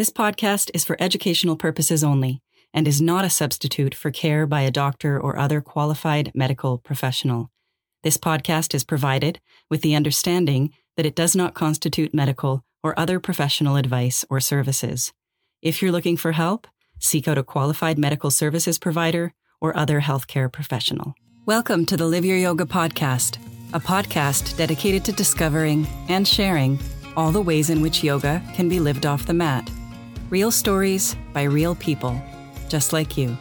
This podcast is for educational purposes only and is not a substitute for care by a doctor or other qualified medical professional. This podcast is provided with the understanding that it does not constitute medical or other professional advice or services. If you're looking for help, seek out a qualified medical services provider or other healthcare professional. Welcome to the Live Your Yoga podcast, a podcast dedicated to discovering and sharing all the ways in which yoga can be lived off the mat. Real stories by real people, just like you.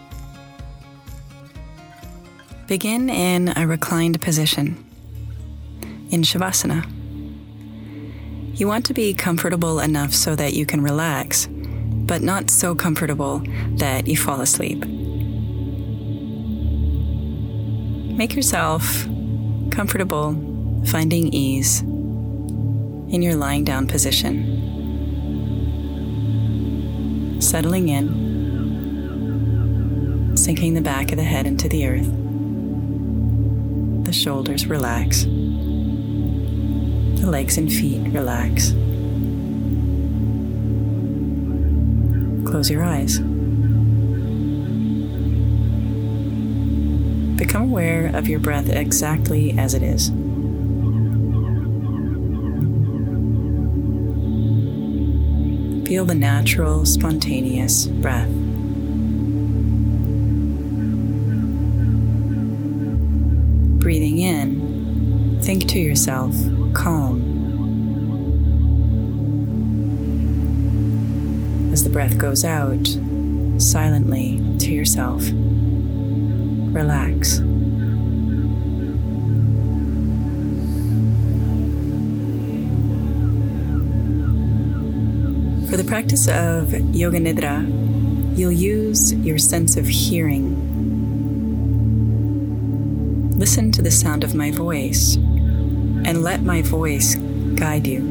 Begin in a reclined position, in Shavasana. You want to be comfortable enough so that you can relax, but not so comfortable that you fall asleep. Make yourself comfortable, finding ease in your lying down position. Settling in, sinking the back of the head into the earth. The shoulders relax. The legs and feet relax. Close your eyes. Become aware of your breath exactly as it is. Feel the natural, spontaneous breath. Breathing in, think to yourself, calm. As the breath goes out, silently to yourself, relax. The practice of Yoga Nidra, you'll use your sense of hearing. Listen to the sound of my voice and let my voice guide you.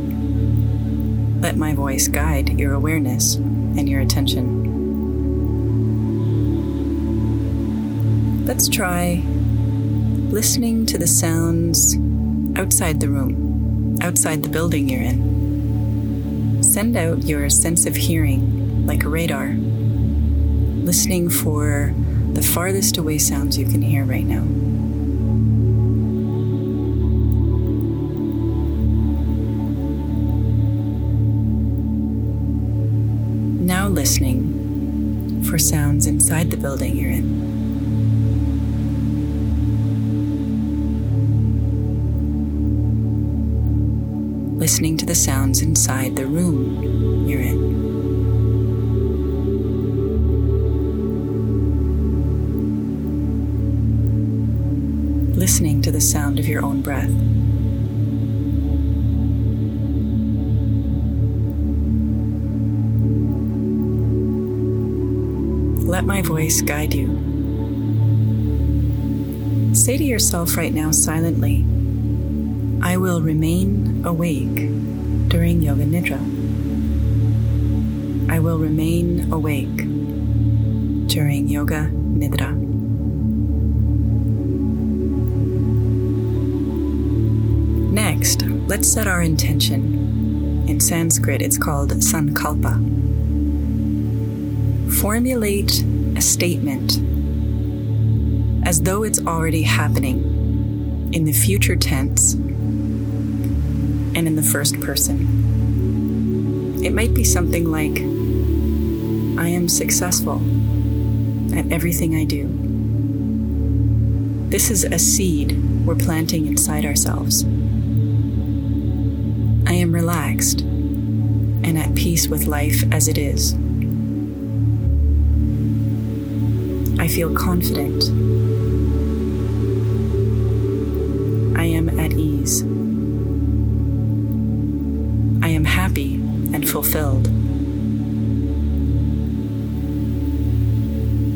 Let my voice guide your awareness and your attention. Let's try listening to the sounds outside the room, outside the building you're in. Send out your sense of hearing like a radar, listening for the farthest away sounds you can hear right now. Now listening for sounds inside the building you're in. Listening to the sounds inside the room you're in. Listening to the sound of your own breath. Let my voice guide you. Say to yourself right now silently, I will remain awake during Yoga Nidra. I will remain awake during Yoga Nidra. Next, let's set our intention. In Sanskrit, it's called sankalpa. Formulate a statement as though it's already happening in the future tense and in the first person. It might be something like, I am successful at everything I do. This is a seed we're planting inside ourselves. I am relaxed and at peace with life as it is. I feel confident. I am at ease. Fulfilled.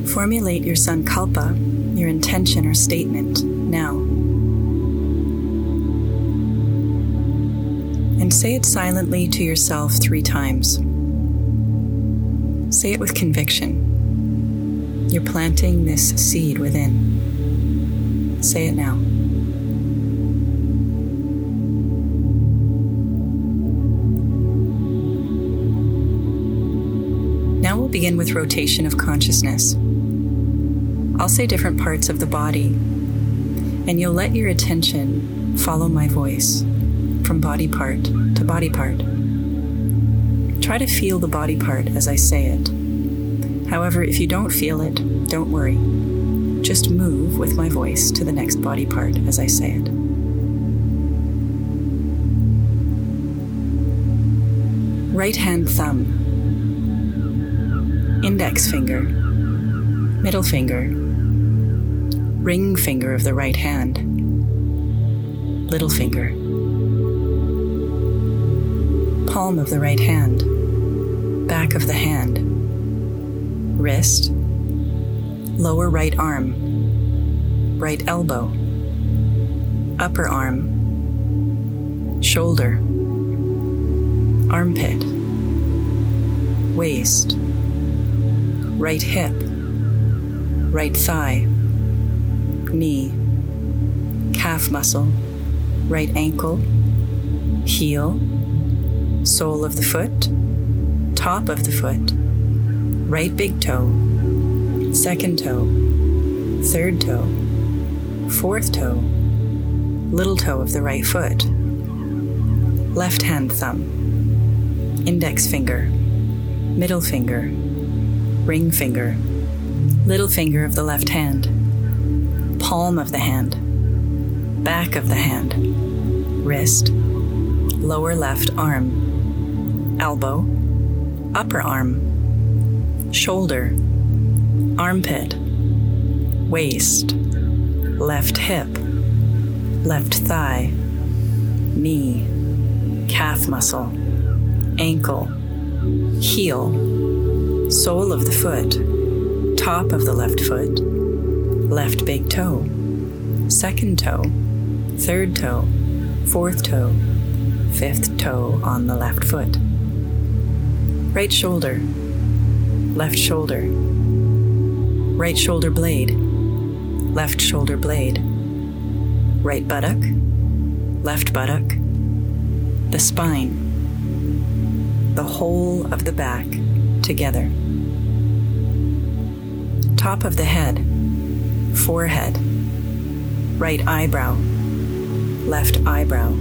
Formulate your sankalpa, your intention or statement, now. And say it silently to yourself three times. Say it with conviction. You're planting this seed within. Say it now. Begin with rotation of consciousness. I'll say different parts of the body, and you'll let your attention follow my voice from body part to body part. Try to feel the body part as I say it. However, if you don't feel it, don't worry. Just move with my voice to the next body part as I say it. Right hand thumb, index finger, middle finger, ring finger of the right hand, little finger, palm of the right hand, back of the hand, wrist, lower right arm, right elbow, upper arm, shoulder, armpit, waist, right hip, right thigh, knee, calf muscle, right ankle, heel, sole of the foot, top of the foot, right big toe, second toe, third toe, fourth toe, little toe of the right foot, left hand thumb. Index finger, middle finger, ring finger, little finger of the left hand, palm of the hand, back of the hand, wrist, lower left arm, elbow, upper arm, shoulder, armpit, waist, left hip, left thigh, knee, calf muscle ankle, heel, sole of the foot, top of the left foot, left big toe, second toe, third toe, fourth toe, fifth toe on the left foot. Right shoulder, left shoulder, right shoulder blade, left shoulder blade, right buttock, left buttock, the spine. The whole of the back together. Top of the head, forehead, right eyebrow, left eyebrow,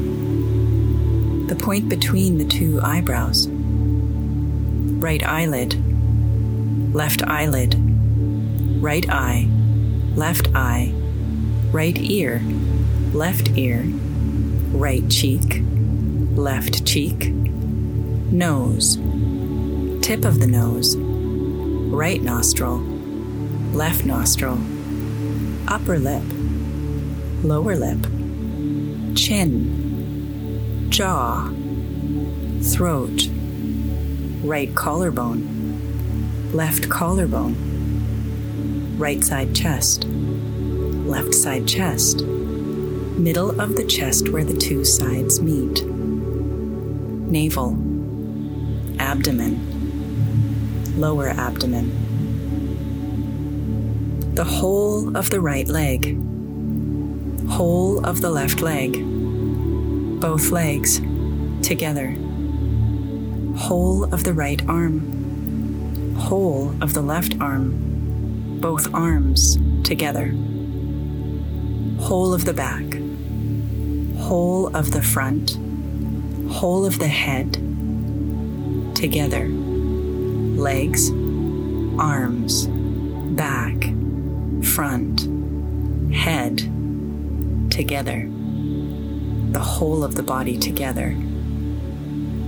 the point between the two eyebrows, right eyelid, left eyelid, right eye, left eye, right ear, left ear, right cheek, left cheek nose, tip of the nose, right nostril, left nostril, upper lip, lower lip, chin, jaw, throat, right collarbone, left collarbone, right side chest, left side chest, middle of the chest where the two sides meet, navel abdomen, lower abdomen, the whole of the right leg, whole of the left leg, both legs together, whole of the right arm, whole of the left arm, both arms together, whole of the back, whole of the front, whole of the head. Together. Legs, arms, front, head together, the whole of the body together,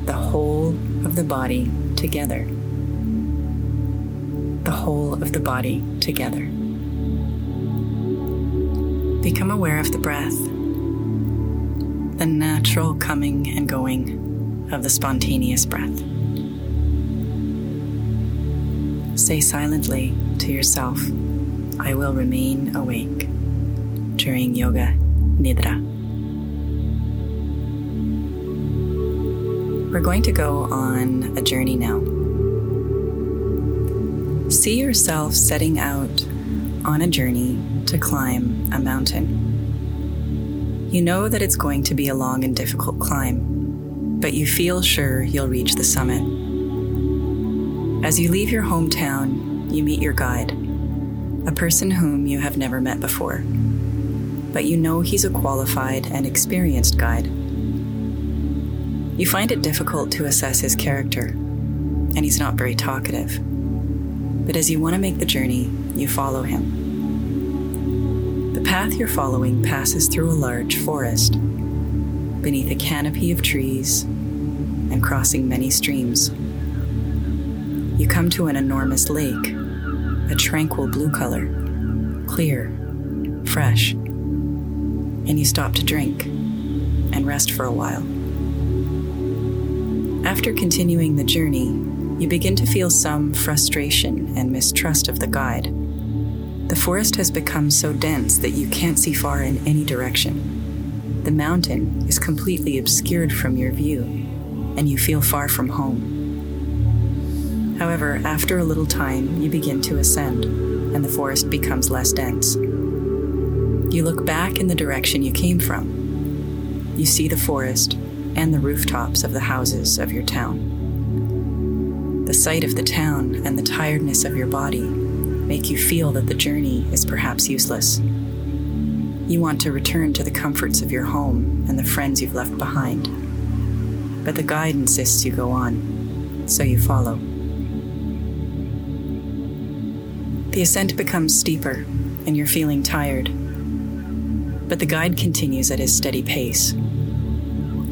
the whole of the body together, the whole of the body together. Become aware of the breath, the natural coming and going of the spontaneous breath. Say silently to yourself, I will remain awake during Yoga Nidra. We're going to go on a journey now. See yourself setting out on a journey to climb a mountain. You know that it's going to be a long and difficult climb, but you feel sure you'll reach the summit. As you leave your hometown, you meet your guide, a person whom you have never met before, but you know he's a qualified and experienced guide. You find it difficult to assess his character, and he's not very talkative. But as you want to make the journey, you follow him. The path you're following passes through a large forest, beneath a canopy of trees, and crossing many streams. You come to an enormous lake, a tranquil blue color, clear, fresh, and you stop to drink and rest for a while. After continuing the journey, you begin to feel some frustration and mistrust of the guide. The forest has become so dense that you can't see far in any direction. The mountain is completely obscured from your view, and you feel far from home. However, after a little time, you begin to ascend, and the forest becomes less dense. You look back in the direction you came from. You see the forest, and the rooftops of the houses of your town. The sight of the town and the tiredness of your body make you feel that the journey is perhaps useless. You want to return to the comforts of your home and the friends you've left behind. But the guide insists you go on, so you follow. The ascent becomes steeper, and you're feeling tired. But the guide continues at his steady pace,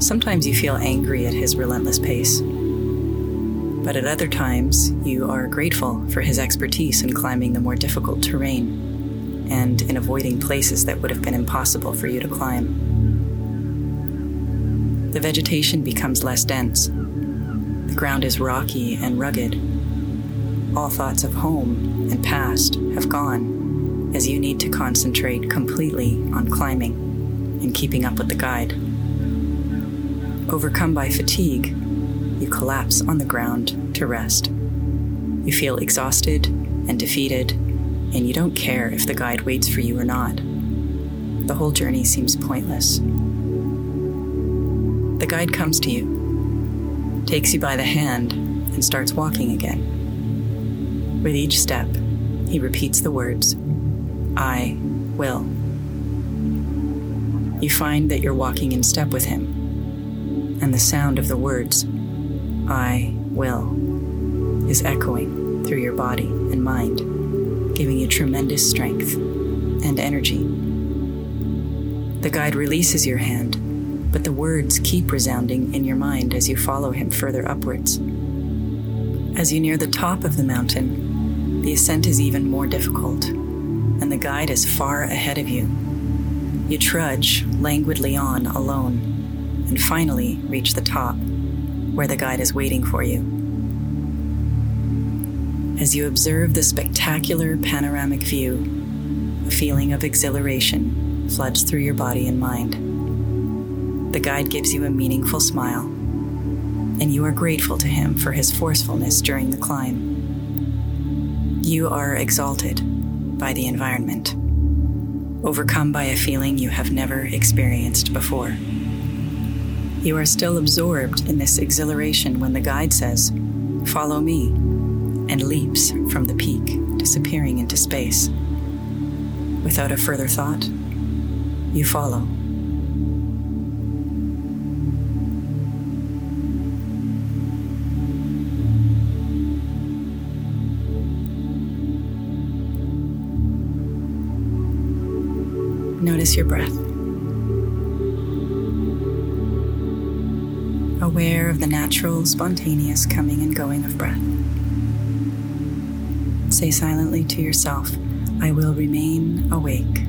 Sometimes you feel angry at his relentless pace. But at other times, you are grateful for his expertise in climbing the more difficult terrain and in avoiding places that would have been impossible for you to climb. The vegetation becomes less dense. The ground is rocky and rugged. All thoughts of home and past have gone as you need to concentrate completely on climbing and keeping up with the guide. Overcome by fatigue, you collapse on the ground to rest. You feel exhausted and defeated, and you don't care if the guide waits for you or not. The whole journey seems pointless. The guide comes to you, takes you by the hand, and starts walking again. With each step, he repeats the words, I will. You find that you're walking in step with him and the sound of the words, I will, is echoing through your body and mind, giving you tremendous strength and energy. The guide releases your hand, but the words keep resounding in your mind as you follow him further upwards. As you near the top of the mountain, the ascent is even more difficult, and the guide is far ahead of you. You trudge languidly on alone and finally reach the top, where the guide is waiting for you. As you observe the spectacular panoramic view, a feeling of exhilaration floods through your body and mind. The guide gives you a meaningful smile, and you are grateful to him for his forcefulness during the climb. You are exalted by the environment, overcome by a feeling you have never experienced before. You are still absorbed in this exhilaration when the guide says, Follow me, and leaps from the peak, disappearing into space. Without a further thought, you follow. Notice your breath. aware of the natural, spontaneous coming and going of breath. Say silently to yourself, I will remain awake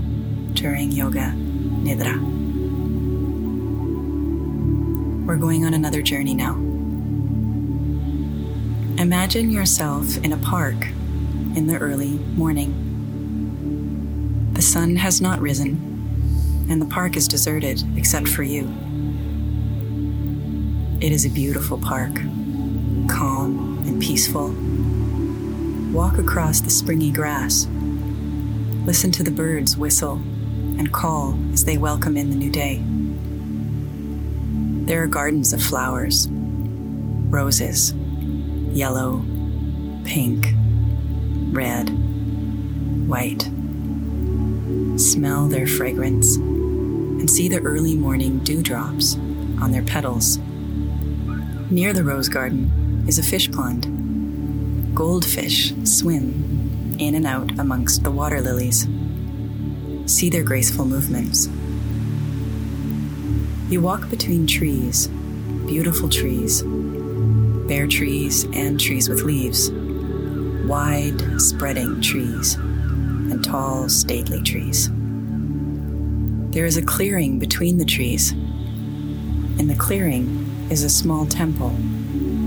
during yoga nidra. We're going on another journey now. Imagine yourself in a park in the early morning. The sun has not risen, and the park is deserted except for you. It is a beautiful park, calm and peaceful. Walk across the springy grass. Listen to the birds whistle and call as they welcome in the new day. There are gardens of flowers roses, yellow, pink, red, white. Smell their fragrance and see the early morning dewdrops on their petals. Near the rose garden is a fish pond. Goldfish swim in and out amongst the water lilies. See their graceful movements. You walk between trees, beautiful trees, bare trees and trees with leaves, wide spreading trees, tall, stately trees. There is a clearing between the trees. In the clearing is a small temple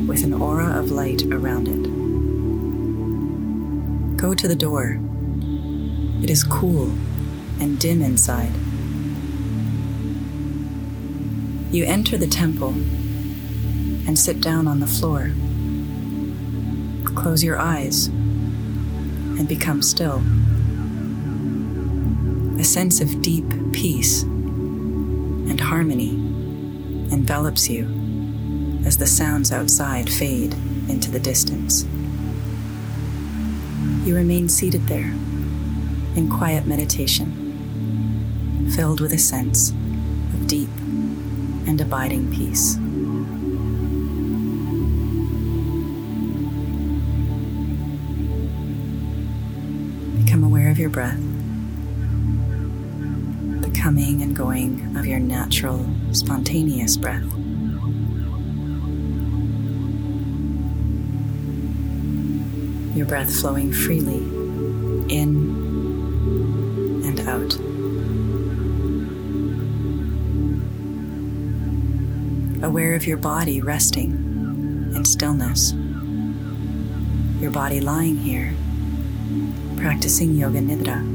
with an aura of light around it. Go to the door. It is cool and dim inside. You enter the temple and sit down on the floor. Close your eyes and become still. A sense of deep peace and harmony envelops you as the sounds outside fade into the distance. You remain seated there in quiet meditation, filled with a sense of deep and abiding peace. Become aware of your breath, coming and going of your natural, spontaneous breath. Your breath flowing freely in and out. aware of your body resting in stillness, your body lying here, practicing Yoga Nidra.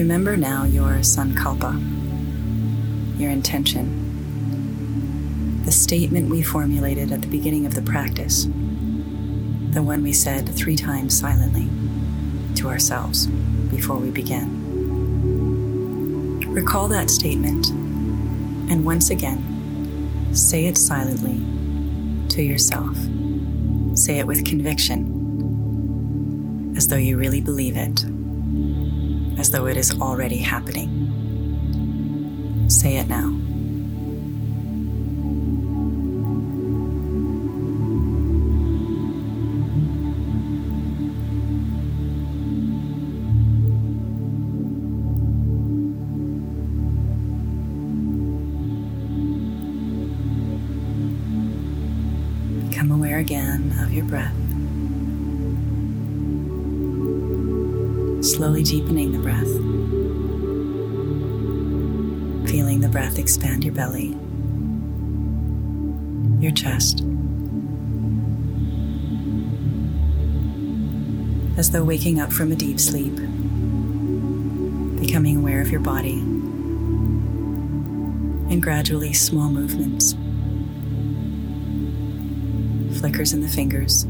Remember now your sankalpa, your intention, the statement we formulated at the beginning of the practice, the one we said three times silently to ourselves before we began. Recall that statement and once again say it silently to yourself. Say it with conviction, as though you really believe it, as though it is already happening. Say it now. Become aware again of your breath. Slowly deepening the breath. Feeling the breath expand your belly, your chest, as though waking up from a deep sleep. Becoming aware of your body and gradually small movements flickers in the fingers,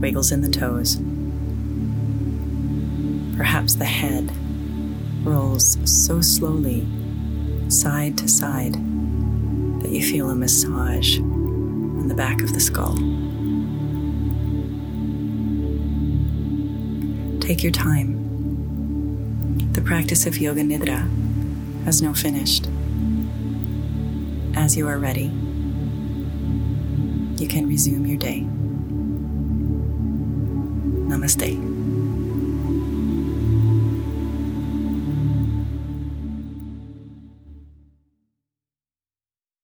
wiggles in the toes. Perhaps the head rolls so slowly, side to side, that you feel a massage on the back of the skull. Take your time. The practice of Yoga Nidra has no finished. As you are ready, you can resume your day. Namaste.